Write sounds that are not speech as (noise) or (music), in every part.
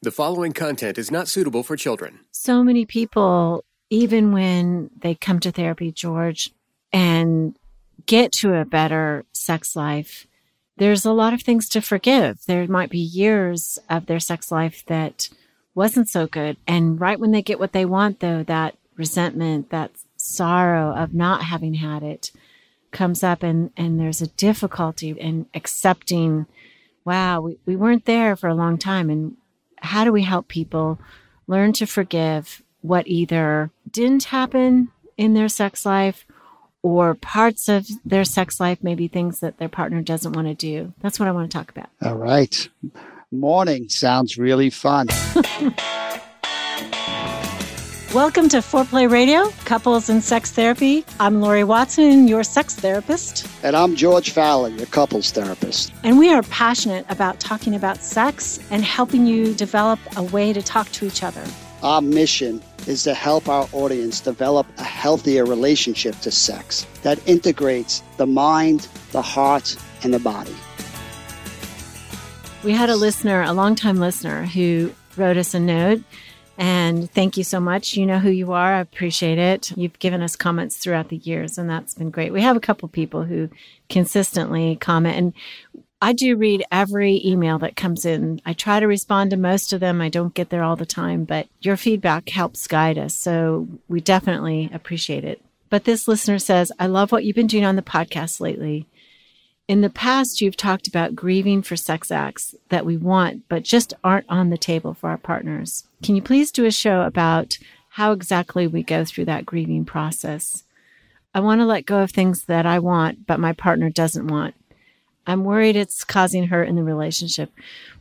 The following content is not suitable for children. So many people, even when they come to therapy, George, and get to a better sex life, there's a lot of things to forgive. There might be years of their sex life that wasn't so good. And right when they get what they want, though, that resentment, that sorrow of not having had it comes up and, and there's a difficulty in accepting, wow, we, we weren't there for a long time. And how do we help people learn to forgive what either didn't happen in their sex life or parts of their sex life, maybe things that their partner doesn't want to do? That's what I want to talk about. All right. Morning sounds really fun. (laughs) Welcome to Foreplay Radio, Couples and Sex Therapy. I'm Laurie Watson, your sex therapist. And I'm George Faller, your couples therapist. And we are passionate about talking about sex and helping you develop a way to talk to each other. Our mission is to help our audience develop a healthier relationship to sex that integrates the mind, the heart, and the body. We had a listener, a longtime listener, who wrote us a note and thank you so much. You know who you are. I appreciate it. You've given us comments throughout the years, and that's been great. We have a couple people who consistently comment, and I do read every email that comes in. I try to respond to most of them. I don't get there all the time, but your feedback helps guide us. So we definitely appreciate it. But this listener says, I love what you've been doing on the podcast lately. In the past, you've talked about grieving for sex acts that we want, but just aren't on the table for our partners. Can you please do a show about how exactly we go through that grieving process? I want to let go of things that I want, but my partner doesn't want. I'm worried it's causing hurt in the relationship,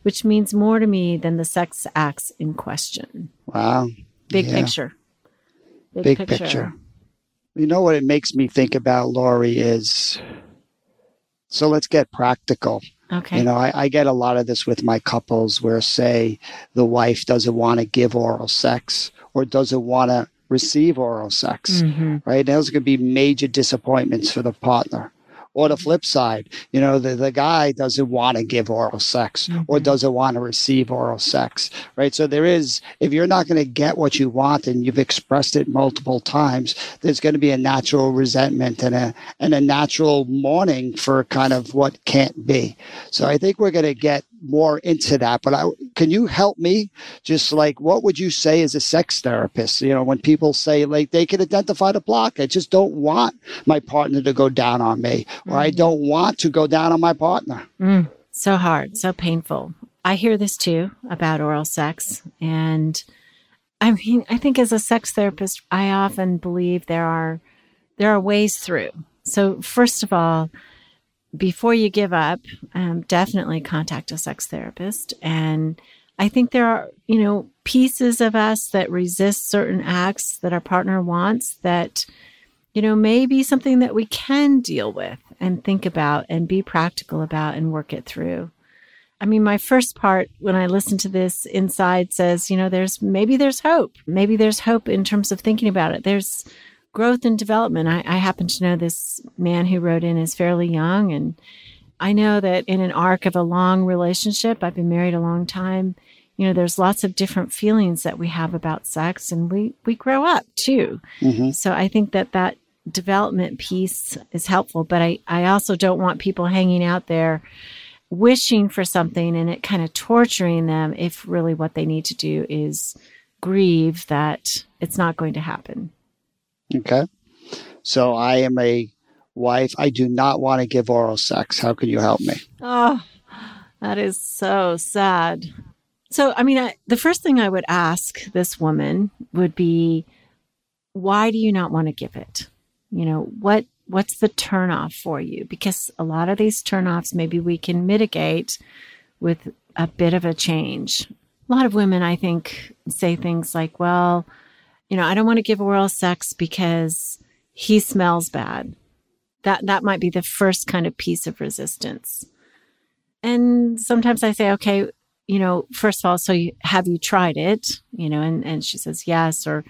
which means more to me than the sex acts in question. Wow. Big yeah. picture. Big, Big picture. picture. You know what it makes me think about, Laurie, is so let's get practical. Okay. You know, I, I, get a lot of this with my couples where, say, the wife doesn't want to give oral sex or doesn't want to receive oral sex, mm-hmm. right? Those could be major disappointments for the partner. Or the flip side, you know, the, the guy doesn't want to give oral sex mm-hmm. or doesn't want to receive oral sex, right? So there is, if you're not going to get what you want and you've expressed it multiple times, there's going to be a natural resentment and a, and a natural mourning for kind of what can't be. So I think we're going to get more into that. But I, can you help me? Just like, what would you say as a sex therapist? You know, when people say like they can identify the block, I just don't want my partner to go down on me, or mm. I don't want to go down on my partner. Mm. So hard, so painful. I hear this too about oral sex. And I mean, I think as a sex therapist, I often believe there are, there are ways through. So first of all, before you give up, um, definitely contact a sex therapist. And I think there are, you know, pieces of us that resist certain acts that our partner wants that, you know, may be something that we can deal with and think about and be practical about and work it through. I mean, my first part when I listen to this inside says, you know, there's maybe there's hope. Maybe there's hope in terms of thinking about it. There's growth and development. I, I happen to know this man who wrote in is fairly young, and I know that in an arc of a long relationship, I've been married a long time. You know, there's lots of different feelings that we have about sex, and we we grow up too. Mm-hmm. So I think that that development piece is helpful, but I I also don't want people hanging out there wishing for something and it kind of torturing them if really what they need to do is grieve that it's not going to happen. Okay. So I am a wife. I do not want to give oral sex. How can you help me? Oh, that is so sad. So, I mean, I, the first thing I would ask this woman would be, why do you not want to give it? You know, what what's the turnoff for you? Because a lot of these turnoffs, maybe we can mitigate with a bit of a change. A lot of women, I think, say things like, well, you know, I don't want to give oral sex because he smells bad. That that might be the first kind of piece of resistance. And sometimes I say, okay, you know, first of all, so you, have you tried it? You know, and, and she says yes, or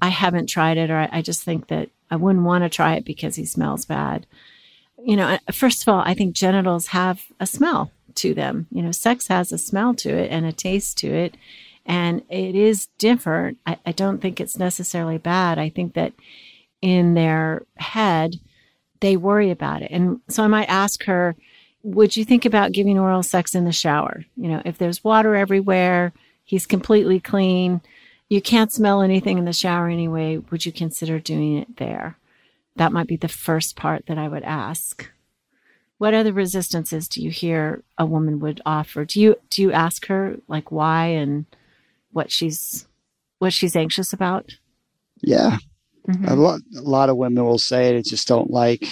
I haven't tried it, or I, I just think that I wouldn't want to try it because he smells bad. You know, first of all, I think genitals have a smell to them. You know, sex has a smell to it and a taste to it. And it is different. I, I don't think it's necessarily bad. I think that in their head, they worry about it. And so I might ask her, would you think about giving oral sex in the shower? You know, if there's water everywhere, he's completely clean, you can't smell anything in the shower anyway, would you consider doing it there? That might be the first part that I would ask. What other resistances do you hear a woman would offer? Do you do you ask her like why and what she's what she's anxious about? Yeah. Mm-hmm. A, lot, a lot of women will say it, just don't like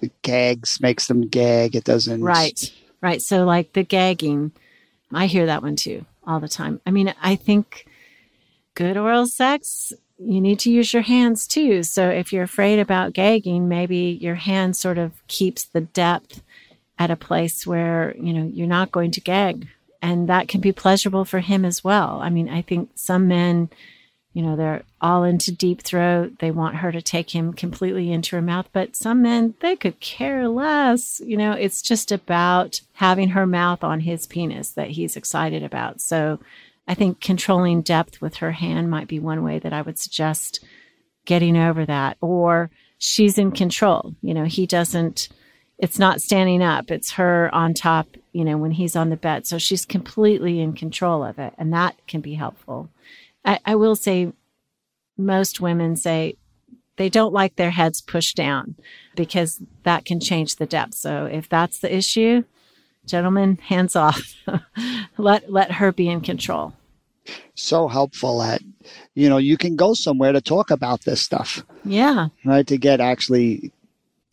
the gags makes them gag. It doesn't. Right. Right. So like the gagging, I hear that one too all the time. I mean, I think good oral sex, you need to use your hands too. So if you're afraid about gagging, maybe your hand sort of keeps the depth at a place where, you know, you're not going to gag. And that can be pleasurable for him as well. I mean, I think some men you know, they're all into deep throat. They want her to take him completely into her mouth. But some men, they could care less. You know, it's just about having her mouth on his penis that he's excited about. So I think controlling depth with her hand might be one way that I would suggest getting over that. Or she's in control. You know, he doesn't, it's not standing up, it's her on top, you know, when he's on the bed. So she's completely in control of it. And that can be helpful. I, I will say most women say they don't like their heads pushed down because that can change the depth. So if that's the issue, gentlemen, hands off. (laughs) let let her be in control. So helpful at you know, you can go somewhere to talk about this stuff. Yeah. Right. To get actually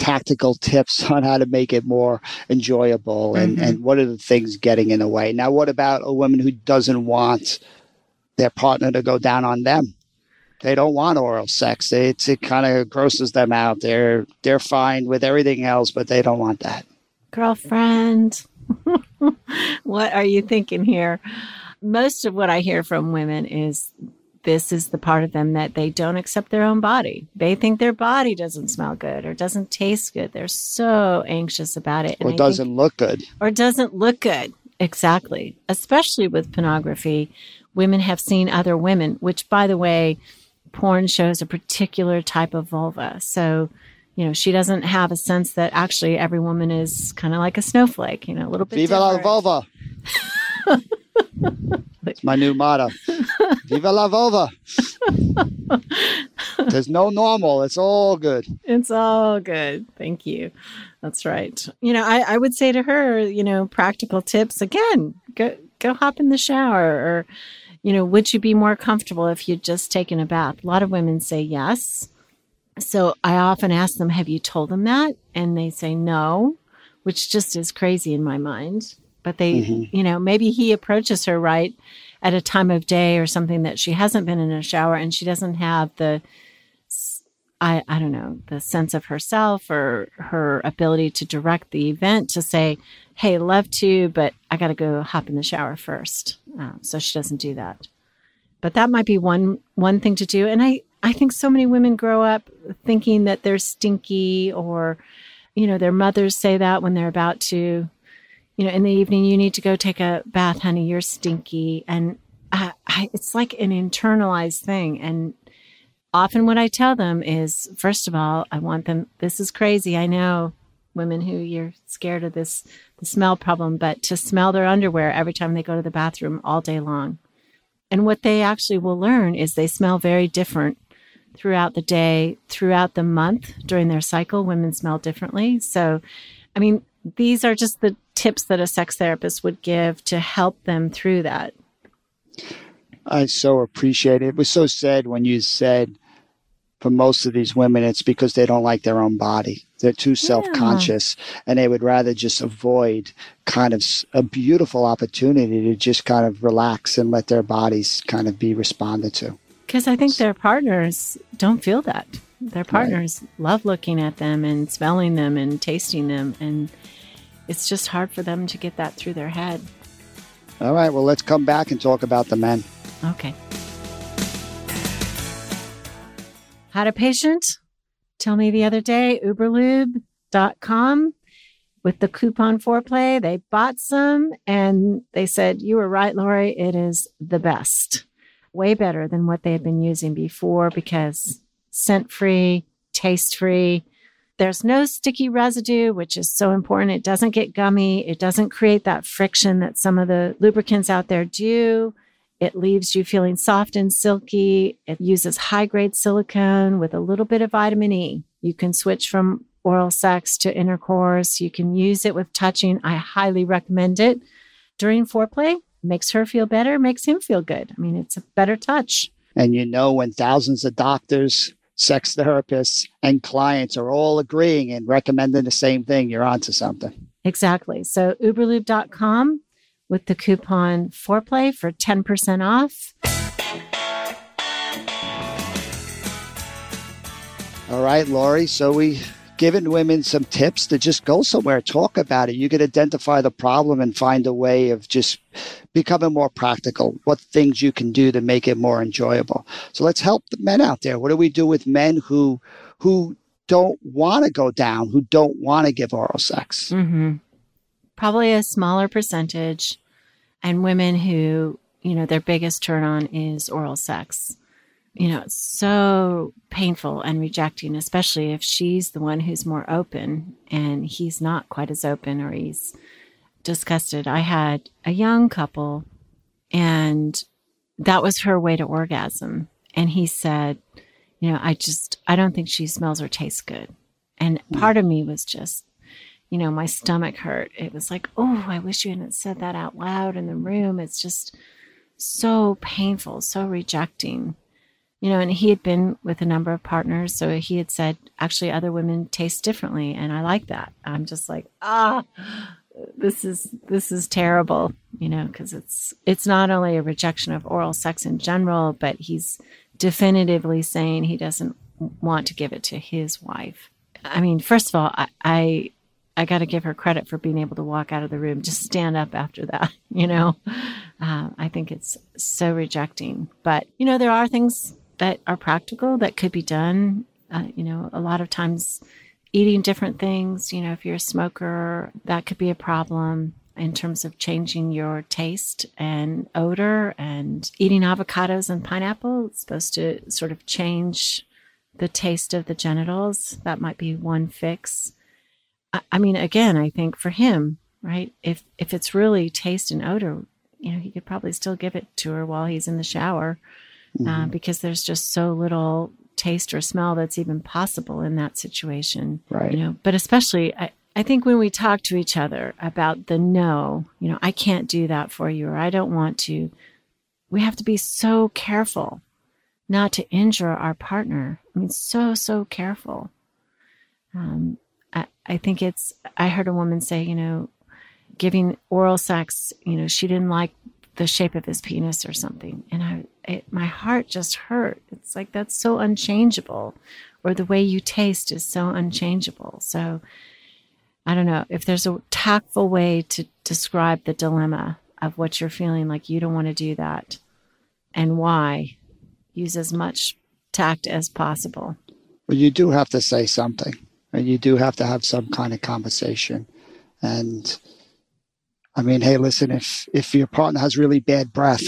tactical tips (laughs) on how to make it more enjoyable and, mm-hmm. and what are the things getting in the way. Now what about a woman who doesn't want their partner to go down on them. They don't want oral sex. It's, it kind of grosses them out. They're they're fine with everything else, but they don't want that. Girlfriend, (laughs) what are you thinking here? Most of what I hear from women is this is the part of them that they don't accept their own body. They think their body doesn't smell good or doesn't taste good. They're so anxious about it. Or doesn't think, look good. Or doesn't look good. Exactly. Especially with pornography, women have seen other women, which, by the way, porn shows a particular type of vulva. So, you know, she doesn't have a sense that actually every woman is kind of like a snowflake, you know, a little bit. Viva different. la vulva. (laughs) it's my new motto. (laughs) Viva la vulva. There's no normal. It's all good. It's all good. Thank you. That's right. You know, I, I would say to her, you know, practical tips again, go go hop in the shower or you know, would you be more comfortable if you'd just taken a bath? A lot of women say yes. So I often ask them, have you told them that? And they say no, which just is crazy in my mind. But they, mm-hmm. you know, maybe he approaches her right at a time of day or something that she hasn't been in a shower and she doesn't have the, I, I don't know, the sense of herself or her ability to direct the event to say, hey, love to, but I got to go hop in the shower first. Uh, so she doesn't do that. But that might be one one thing to do. And I I think so many women grow up thinking that they're stinky or, you know, their mothers say that when they're about to, you know, in the evening, you need to go take a bath, honey, you're stinky. And I, I, it's like an internalized thing. And often what I tell them is, first of all, I want them, this is crazy. I know women who you're scared of this the smell problem, but to smell their underwear every time they go to the bathroom all day long. And what they actually will learn is they smell very different throughout the day, throughout the month during their cycle. Women smell differently. So, I mean, these are just the tips that a sex therapist would give to help them through that. I so appreciate it. It was so sad when you said for most of these women, it's because they don't like their own body. They're too self conscious yeah. and they would rather just avoid kind of a beautiful opportunity to just kind of relax and let their bodies kind of be responded to. Because I think their partners don't feel that. Their partners right. love looking at them and smelling them and tasting them. And it's just hard for them to get that through their head. All right. Well, let's come back and talk about the men. Okay. Had a patient tell me the other day, uberlube.com. with the coupon foreplay. They bought some and they said, You were right, Laurie. It is the best. Way better than what they had been using before because scent free, taste free. There's no sticky residue, which is so important. It doesn't get gummy. It doesn't create that friction that some of the lubricants out there do. It leaves you feeling soft and silky. It uses high grade silicone with a little bit of vitamin E. You can switch from oral sex to intercourse. You can use it with touching. I highly recommend it during foreplay. Makes her feel better, makes him feel good. I mean, it's a better touch. And you know, when thousands of doctors, sex therapists, and clients are all agreeing and recommending the same thing, you're onto something. Exactly. So, uberlube.com with the coupon foreplay for 10% off. All right, Laurie. So we given women some tips to just go somewhere, talk about it. You can identify the problem and find a way of just becoming more practical, what things you can do to make it more enjoyable. So let's help the men out there. What do we do with men who who don't want to go down, who don't want to give oral sex? Mm-hmm. Probably a smaller percentage, and women who you know their biggest turn on is oral sex you know, it's so painful and rejecting, especially if she's the one who's more open and he's not quite as open or he's disgusted. I had a young couple and that was her way to orgasm. And he said, you know, I just, I don't think she smells or tastes good. And hmm. part of me was just, you know, my stomach hurt. It was like, oh, I wish you hadn't said that out loud in the room. It's just so painful, so rejecting you know, and he had been with a number of partners. So he had said, actually, other women taste differently. And I like that. I'm just like, ah, this is, this is terrible, you know, because it's, it's not only a rejection of oral sex in general, but he's definitively saying he doesn't want to give it to his wife. I mean, first of all, I, I I got to give her credit for being able to walk out of the room, just stand up after that. (laughs) You know, uh, I think it's so rejecting. But, you know, there are things that are practical that could be done. Uh, you know, a lot of times eating different things, you know, if you're a smoker, that could be a problem in terms of changing your taste and odor and eating avocados and pineapple. It's supposed to sort of change the taste of the genitals. That might be one fix. I, I mean, again, I think for him, right, if, if it's really taste and odor, you know, he could probably still give it to her while he's in the shower mm-hmm. uh, because there's just so little taste or smell that's even possible in that situation. Right. You know, but especially I, I think when we talk to each other about the no, you know, I can't do that for you or I don't want to, we have to be so careful not to injure our partner. I mean, so, so careful. Um, I, I think it's, I heard a woman say, you know, giving oral sex, you know, she didn't like the shape of his penis or something. And I, it, my heart just hurt. It's like that's so unchangeable, or the way you taste is so unchangeable. So I don't know if there's a tactful way to describe the dilemma of what you're feeling like you don't want to do that and why. Use as much tact as possible. Well, you do have to say something, and you do have to have some kind of conversation. And I mean, hey, listen, if if your partner has really bad breath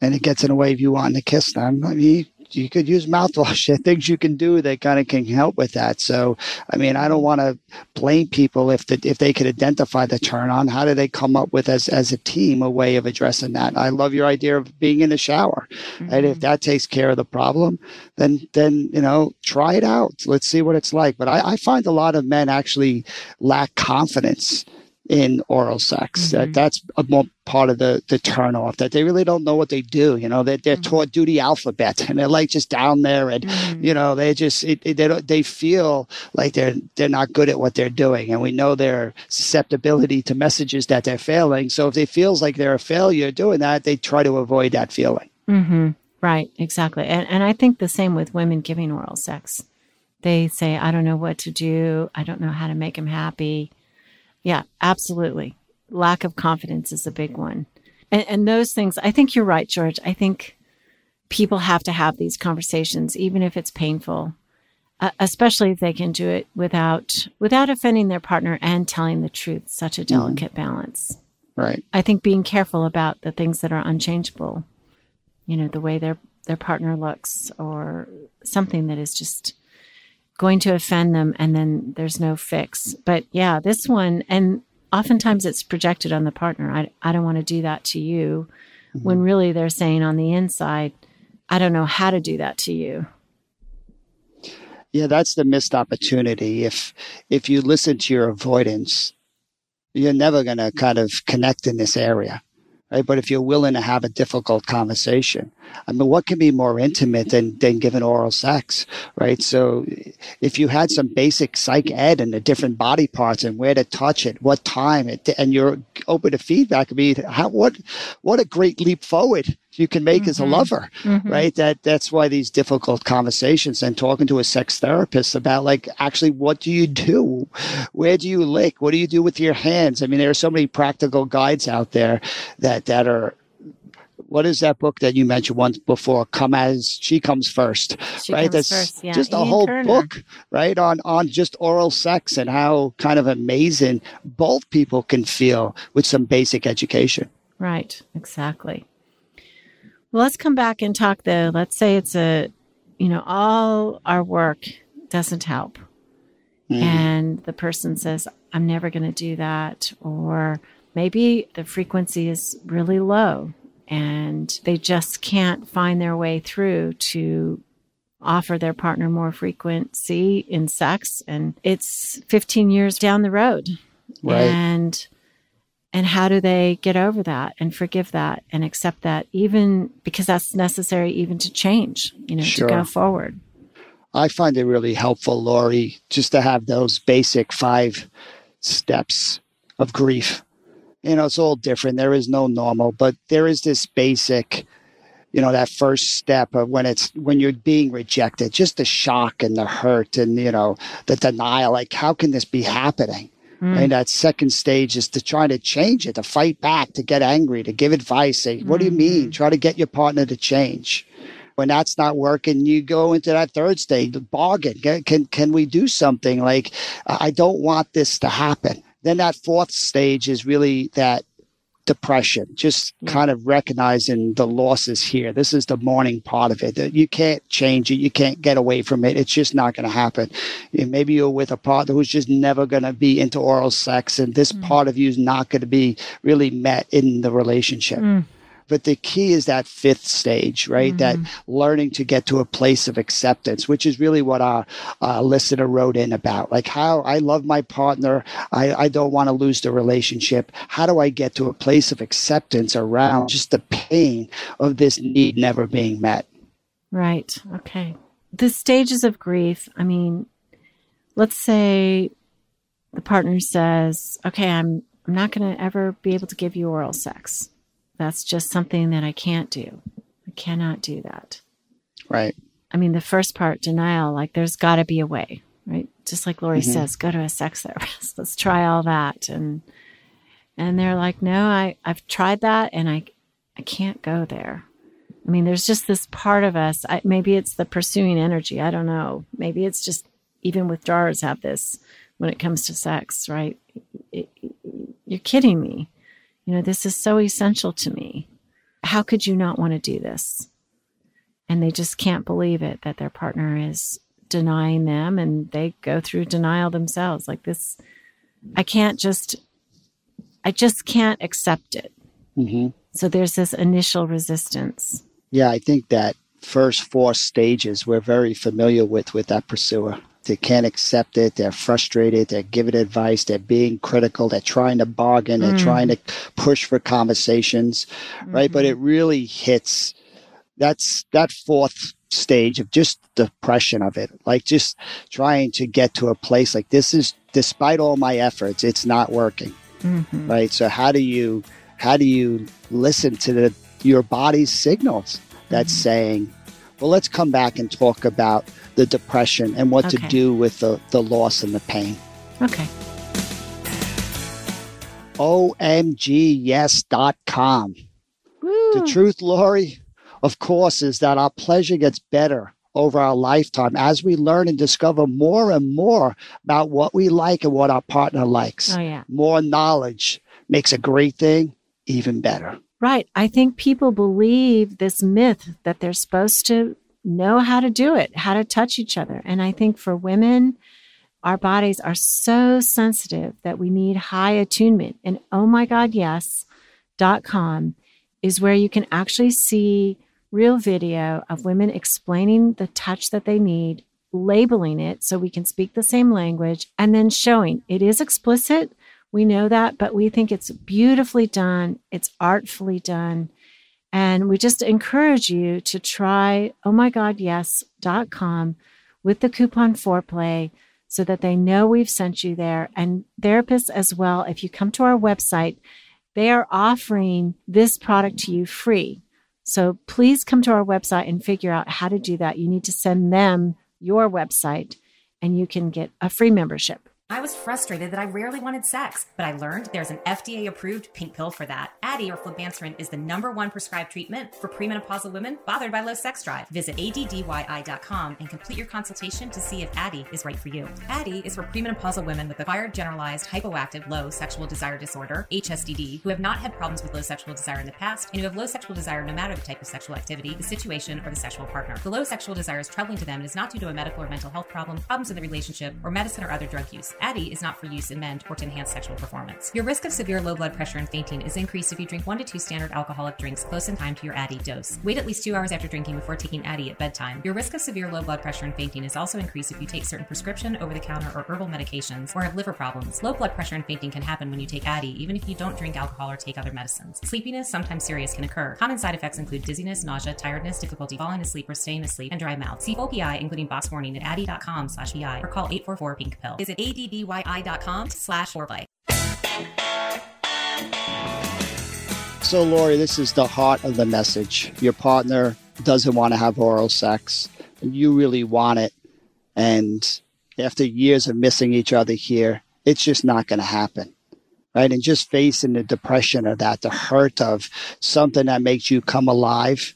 and it gets in the way of you wanting to kiss them, I mean, you could use mouthwash. (laughs) There things you can do that kind of can help with that. So, I mean, I don't want to blame people if the, if they could identify the turn on. How do they come up with as as a team a way of addressing that? I love your idea of being in the shower, mm-hmm. and if that takes care of the problem, then then you know try it out. Let's see what it's like. But I, I find a lot of men actually lack confidence in oral sex. Mm-hmm. That that's a more part of the the turn off. That they really don't know what they do. You know, they they're mm-hmm. taught do the alphabet, and they're like just down there, and mm-hmm. you know they just it, it, they don't they feel like they're they're not good at what they're doing, and we know their susceptibility to messages that they're failing. So if they feels like they're a failure doing that, they try to avoid that feeling. Mm-hmm. Right, exactly, and and I think the same with women giving oral sex. They say, I don't know what to do. I don't know how to make him happy yeah, absolutely. Lack of confidence is a big one. And, and those things, I think you're right, George. I think people have to have these conversations, even if it's painful. uh, especially if they can do it without without offending their partner and telling the truth. Such a delicate mm-hmm. balance. Right. I think being careful about the things that are unchangeable, you know, the way their their partner looks or something that is just going to offend them and then there's no fix. But yeah, this one and oftentimes it's projected on the partner. I I don't want to do that to you mm-hmm. when really they're saying on the inside, I don't know how to do that to you. Yeah, that's the missed opportunity. If if you listen to your avoidance, you're never going to kind of connect in this area. Right? But if you're willing to have a difficult conversation, I mean, what can be more intimate than, than giving oral sex, right? So if you had some basic psych ed and the different body parts and where to touch it, what time it, and you're open to feedback, I mean, how, what, what a great leap forward you can make mm-hmm. as a mm-hmm. lover, mm-hmm. right? That that's why these difficult conversations and talking to a sex therapist about like actually what do you do, where do you lick, what do you do with your hands? I mean, there are so many practical guides out there that that are. What is that book that you mentioned once before? Come as she comes first, she right? Comes that's first, yeah. just Ian a whole Kerner. book, right? On on just oral sex and how kind of amazing both people can feel with some basic education. Right, exactly. Well, let's come back and talk though. Let's say it's a, you know, all our work doesn't help. Mm. And the person says, I'm never going to do that. Or maybe the frequency is really low and they just can't find their way through to offer their partner more frequency in sex. And it's 15 years down the road. Right. And and how do they get over that and forgive that and accept that even because that's necessary even to change you know sure. to go forward? I find it really helpful laurie just to have those basic five steps of grief. You know it's all different. There is no normal but there is this basic you know that first step of when it's when you're being rejected just the shock and the hurt and you know the denial like how can this be happening Mm. And that second stage is to try to change it, to fight back, to get angry, to give advice, say, what do you mean? Mm-hmm. Try to get your partner to change. When that's not working, you go into that third stage, bargain. Can, can we do something like, I don't want this to happen? Then that fourth stage is really that depression, just yeah. kind of recognizing the losses here. This is the mourning part of it. You can't change it. You can't get away from it. It's just not going to happen. Maybe you're with a partner who's just never going to be into oral sex, and this mm. part of you is not going to be really met in the relationship. Mm. But the key is that fifth stage, right? Mm-hmm. That learning to get to a place of acceptance, which is really what our uh, listener wrote in about. Like how I love my partner. I, I don't want to lose the relationship. How do I get to a place of acceptance around just the pain of this need never being met? Right. Okay. The stages of grief, I mean, let's say the partner says, okay, I'm, I'm not going to ever be able to give you oral sex. That's just something that I can't do. I cannot do that. Right. I mean, the first part, denial, like there's got to be a way, right? Just like Laurie mm-hmm. says, go to a sex (laughs) therapist. Let's try all that. And, and they're like, no, I, I've tried that and I, I can't go there. I mean, there's just this part of us. I, maybe it's the pursuing energy. I don't know. Maybe it's just even withdrawers have this when it comes to sex, right? It, it, you're kidding me. You know, this is so essential to me. How could you not want to do this? And they just can't believe it that their partner is denying them and they go through denial themselves. Like this, I can't just, I just can't accept it. Mm-hmm. So there's this initial resistance. Yeah, I think that first four stages we're very familiar with with that pursuer. They can't accept it. They're frustrated. They're giving advice. They're being critical. They're trying to bargain. They're mm. trying to push for conversations, mm-hmm. right? But it really hits. That's that fourth stage of just depression of it, like just trying to get to a place like this is, despite all my efforts, it's not working, mm-hmm. right? So how do you, how do you listen to the your body's signals that's mm-hmm. saying, well, let's come back and talk about the depression and what okay. to do with the, the loss and the pain. Okay. OMGyes.com. Woo. The truth, Laurie, of course, is that our pleasure gets better over our lifetime as we learn and discover more and more about what we like and what our partner likes. Oh, yeah. More knowledge makes a great thing even better. Right. I think people believe this myth that they're supposed to know how to do it, how to touch each other. And I think for women, our bodies are so sensitive that we need high attunement. And oh my God, yes, dot com is where you can actually see real video of women explaining the touch that they need, labeling it so we can speak the same language, and then showing it is explicit. We know that, but we think it's beautifully done, it's artfully done. And we just encourage you to try ohmygodyes.com with the coupon foreplay so that they know we've sent you there. And therapists as well, if you come to our website, they are offering this product to you free. So please come to our website and figure out how to do that. You need to send them your website and you can get a free membership. I was frustrated that I rarely wanted sex, but I learned there's an FDA approved pink pill for that. Addyi or flibanserin is the number one prescribed treatment for premenopausal women bothered by low sex drive. Visit addyi.com and complete your consultation to see if Addyi is right for you. Addyi is for premenopausal women with acquired generalized hypoactive low sexual desire disorder, HSDD, who have not had problems with low sexual desire in the past and who have low sexual desire no matter the type of sexual activity, the situation, or the sexual partner. The low sexual desire is troubling to them and is not due to a medical or mental health problem, problems in the relationship, or medicine or other drug use. Addyi is not for use in men or to enhance sexual performance. Your risk of severe low blood pressure and fainting is increased if you drink one to two standard alcoholic drinks close in time to your Addyi dose. Wait at least two hours after drinking before taking Addyi at bedtime. Your risk of severe low blood pressure and fainting is also increased if you take certain prescription, over the counter, or herbal medications or have liver problems. Low blood pressure and fainting can happen when you take Addyi, even if you don't drink alcohol or take other medicines. Sleepiness, sometimes serious, can occur. Common side effects include dizziness, nausea, tiredness, difficulty falling asleep or staying asleep, and dry mouth. See full PI, including box warning, at addyi.com slash PI or call 844 pink pill. Visit addyi.com slash foreplay. So, Laurie, this is the heart of the message. Your partner doesn't want to have oral sex, and you really want it. And after years of missing each other here, it's just not going to happen. Right. And just facing the depression of that, the hurt of something that makes you come alive,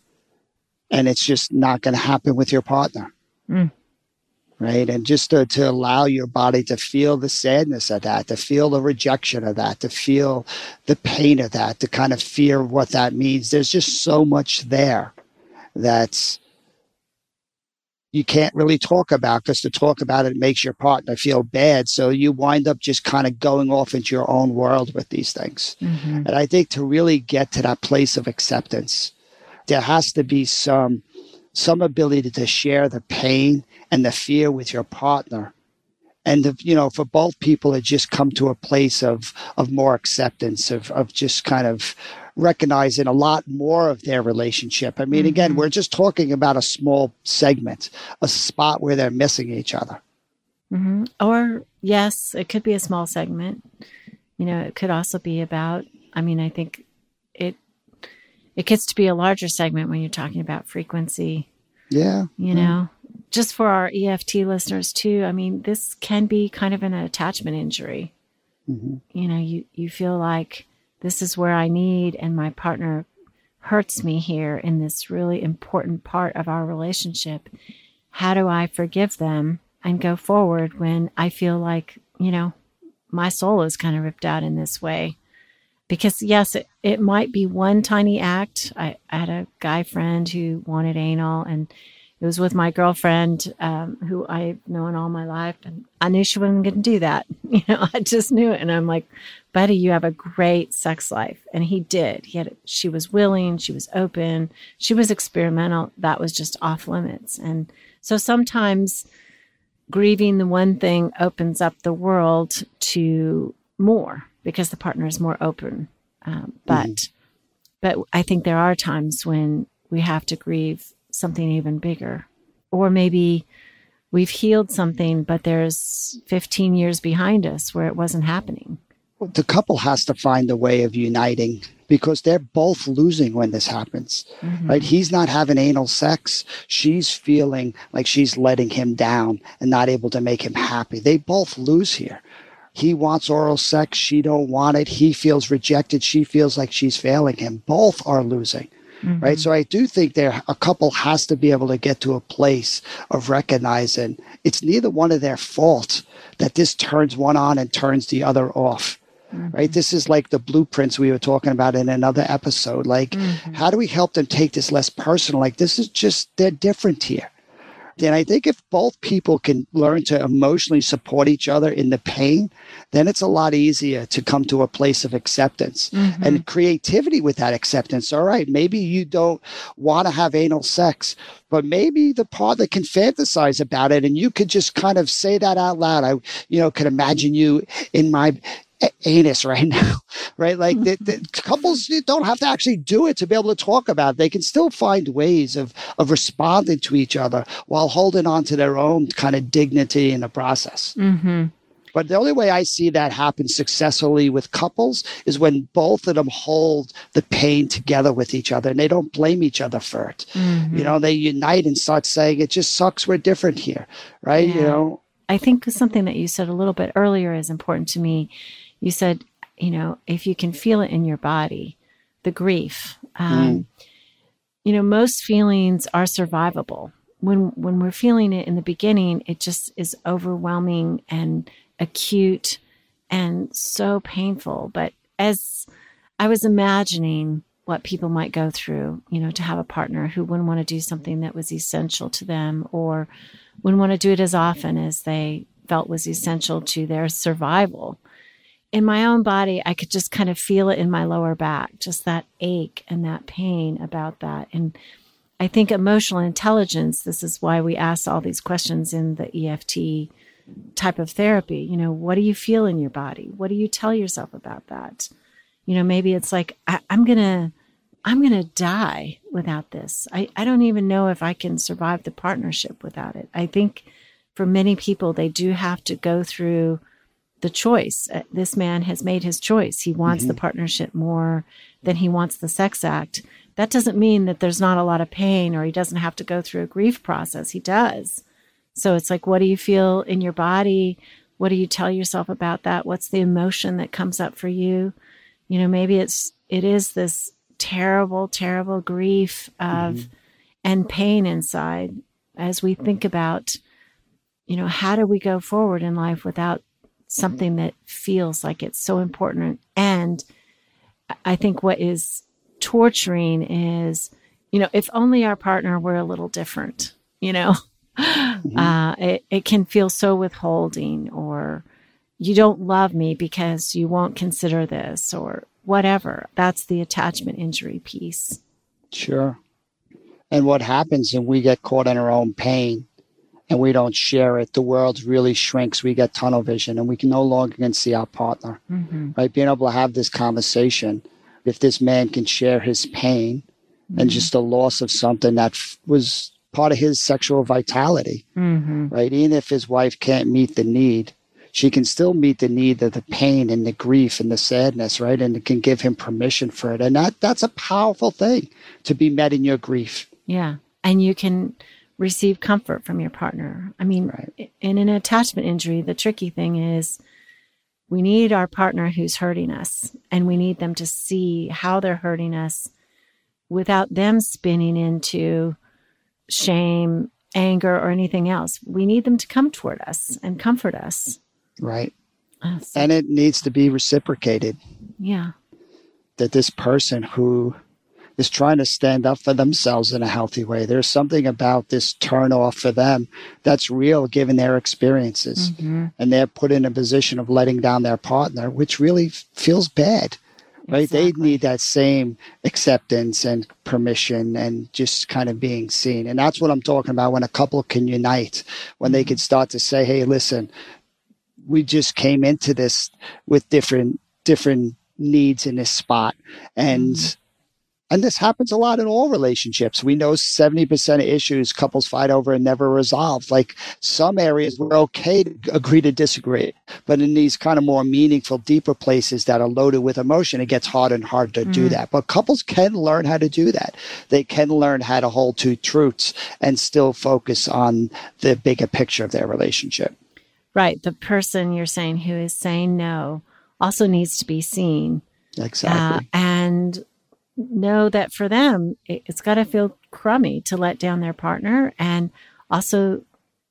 and it's just not going to happen with your partner. Mm. Right. And just to, to allow your body to feel the sadness of that, to feel the rejection of that, to feel the pain of that, to kind of fear what that means. There's just so much there that's you can't really talk about because to talk about it makes your partner feel bad. So you wind up just kind of going off into your own world with these things. Mm-hmm. And I think to really get to that place of acceptance, there has to be some some ability to share the pain and the fear with your partner. And the, you know, for both people to just come to a place of of more acceptance, of of just kind of recognizing a lot more of their relationship. I mean, mm-hmm. again, we're just talking about a small segment, a spot where they're missing each other. Mm-hmm. Or, yes, it could be a small segment. You know, it could also be about, I mean, I think it it gets to be a larger segment when you're talking about frequency. Yeah. You know, just for our EFT listeners too, I mean, this can be kind of an attachment injury. Mm-hmm. You know, you, you feel like this is where I need, and my partner hurts me here in this really important part of our relationship. How do I forgive them and go forward when I feel like, you know, my soul is kind of ripped out in this way? Because, yes, it, it might be one tiny act. I, I had a guy friend who wanted anal, and it was with my girlfriend um, who I've known all my life, and I knew she wasn't going to do that. (laughs) You know, I just knew it, and I'm like, "Buddy, you have a great sex life," and he did. He had. She was willing. She was open. She was experimental. That was just off limits, and so sometimes grieving the one thing opens up the world to more because the partner is more open. Um, but mm-hmm. but I think there are times when we have to grieve something even bigger. Or maybe we've healed something, but there's 15 years behind us where it wasn't happening. Well, the couple has to find a way of uniting because they're both losing when this happens, mm-hmm. right? He's not having anal sex. She's feeling like she's letting him down and not able to make him happy. They both lose here. He wants oral sex. She don't want it. He feels rejected. She feels like she's failing him. Both are losing mm-hmm. right? So I do think there a couple has to be able to get to a place of recognizing it's neither one of their fault that this turns one on and turns the other off. Mm-hmm. Right. This is like the blueprints we were talking about in another episode. Like, mm-hmm. how do we help them take this less personal? Like, this is just, they're different here. And I think if both people can learn to emotionally support each other in the pain, then it's a lot easier to come to a place of acceptance mm-hmm. and creativity with that acceptance. All right, maybe you don't want to have anal sex, but maybe the partner can fantasize about it and you could just kind of say that out loud. I, you know, could imagine you in my anus right now, (laughs) right? Like the, the couples don't have to actually do it to be able to talk about it. They can still find ways of, of responding to each other while holding on to their own kind of dignity in the process. Mm-hmm. But the only way I see that happen successfully with couples is when both of them hold the pain together with each other and they don't blame each other for it. Mm-hmm. You know, they unite and start saying, it just sucks we're different here, right? Yeah. You know, I think something that you said a little bit earlier is important to me you said, you know, if you can feel it in your body, the grief. Um, mm. You know, most feelings are survivable. When when we're feeling it in the beginning, it just is overwhelming and acute and so painful. But as I was imagining what people might go through, you know, to have a partner who wouldn't want to do something that was essential to them or wouldn't want to do it as often as they felt was essential to their survival in my own body, I could just kind of feel it in my lower back, just that ache and that pain about that. And I think emotional intelligence, this is why we ask all these questions in the EFT type of therapy. You know, what do you feel in your body? What do you tell yourself about that? You know, maybe it's like, I, am going to. I'm going to die without this. I, I don't even know if I can survive the partnership without it. I think for many people, they do have to go through the choice. Uh, this man has made his choice. He wants mm-hmm. the partnership more than he wants the sex act. That doesn't mean that there's not a lot of pain or he doesn't have to go through a grief process. He does. So it's like, what do you feel in your body? What do you tell yourself about that? What's the emotion that comes up for you? You know, maybe it's, it is this terrible, terrible grief of, mm-hmm. and pain inside as we think about, you know, how do we go forward in life without something that feels like it's so important. And I think what is torturing is, you know, if only our partner were a little different, you know, mm-hmm. (laughs) uh, it, it can feel so withholding or you don't love me because you won't consider this or whatever. That's the attachment injury piece. Sure. And what happens when we get caught in our own pain and we don't share it, the world really shrinks. We get tunnel vision and we can no longer can see our partner. Mm-hmm. Right? Being able to have this conversation, if this man can share his pain mm-hmm. and just the loss of something that f- was part of his sexual vitality, mm-hmm. right? Even if his wife can't meet the need, she can still meet the need of the pain and the grief and the sadness, right? And it can give him permission for it. And that that's a powerful thing to be met in your grief. Yeah. And you can receive comfort from your partner. I mean, right. in an attachment injury, the tricky thing is we need our partner who's hurting us and we need them to see how they're hurting us without them spinning into shame, anger, or anything else. We need them to come toward us and comfort us. Right. Uh, so, and it needs to be reciprocated. Yeah. That this person who is trying to stand up for themselves in a healthy way. There's something about this turn off for them that's real given their experiences. Mm-hmm. And they're put in a position of letting down their partner, which really feels bad. Right? Exactly. They need that same acceptance and permission and just kind of being seen. And that's what I'm talking about when a couple can unite, when mm-hmm. they can start to say, hey, listen, we just came into this with different different needs in this spot and mm-hmm and this happens a lot in all relationships. We know 70% of issues couples fight over and never resolve. Like some areas we're okay to agree to disagree, but in these kind of more meaningful, deeper places that are loaded with emotion, it gets hard and hard to mm do that. But couples can learn how to do that. They can learn how to hold two truths and still focus on the bigger picture of their relationship. Right. The person you're saying who is saying no also needs to be seen. Exactly. Uh, and know that for them, it, it's got to feel crummy to let down their partner. And also,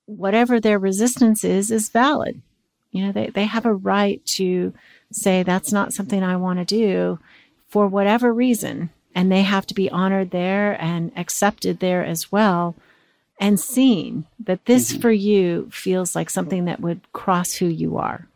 whatever their resistance is, is valid. You know, they, they have a right to say, that's not something I want to do for whatever reason. And they have to be honored there and accepted there as well and seen that this mm-hmm. for you feels like something that would cross who you are.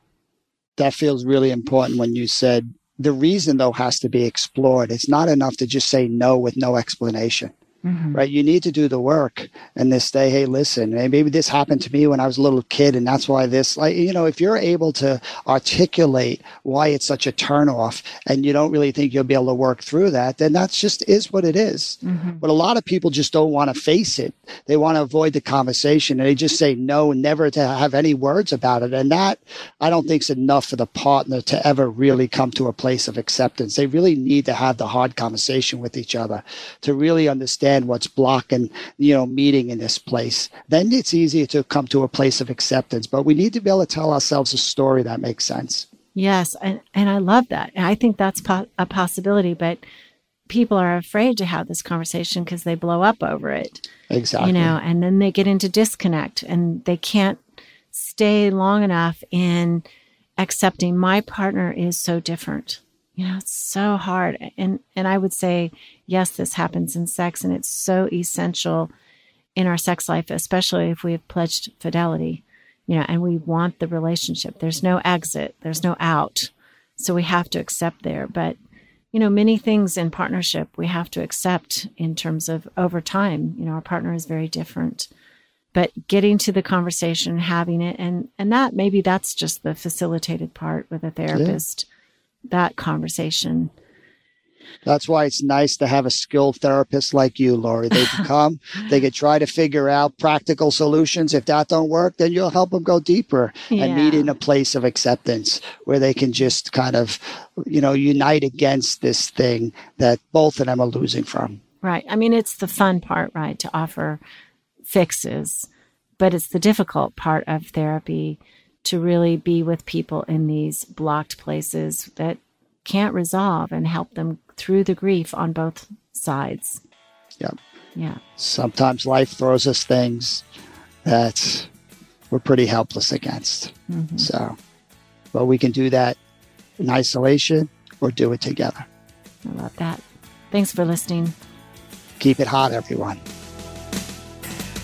That feels really important when you said the reason though has to be explored. It's not enough to just say no with no explanation. Mm-hmm. Right. You need to do the work and this say, hey, listen, maybe this happened to me when I was a little kid, and that's why this, like, you know, if you're able to articulate why it's such a turnoff and you don't really think you'll be able to work through that, then that's just is what it is. Mm-hmm. But a lot of people just don't want to face it. They want to avoid the conversation and they just say no, never to have any words about it. And that I don't think is enough for the partner to ever really come to a place of acceptance. They really need to have the hard conversation with each other to really understand understand what's blocking, you know, meeting in this place. Then it's easier to come to a place of acceptance. But we need to be able to tell ourselves a story that makes sense. Yes, and and I love that. I think that's po- a possibility, but people are afraid to have this conversation because they blow up over it. Exactly. You know, and then they get into disconnect and they can't stay long enough in accepting my partner is so different you know it's so hard. And and i would say yes this happens in sex and it's so essential in our sex life especially if we have pledged fidelity you know and we want the relationship. There's no exit. There's no out. So we have to accept there. But you know many things in partnership we have to accept in terms of over time. You know our partner is very different. But getting to the conversation having it and and that maybe that's just the facilitated part with a therapist that conversation. That's why it's nice to have a skilled therapist like you, Laurie. They can come, (laughs) they can try to figure out practical solutions. If that don't work, then you'll help them go deeper yeah. and meet in a place of acceptance where they can just kind of, you know, unite against this thing that both of them are losing from. Right. I mean, it's the fun part, right, to offer fixes, but it's the difficult part of therapy to really be with people in these blocked places that can't resolve and help them through the grief on both sides. Yeah. Yeah. Sometimes life throws us things that we're pretty helpless against. Mm-hmm. So, but we can do that in isolation or do it together. I love that. Thanks for listening. Keep it hot, everyone.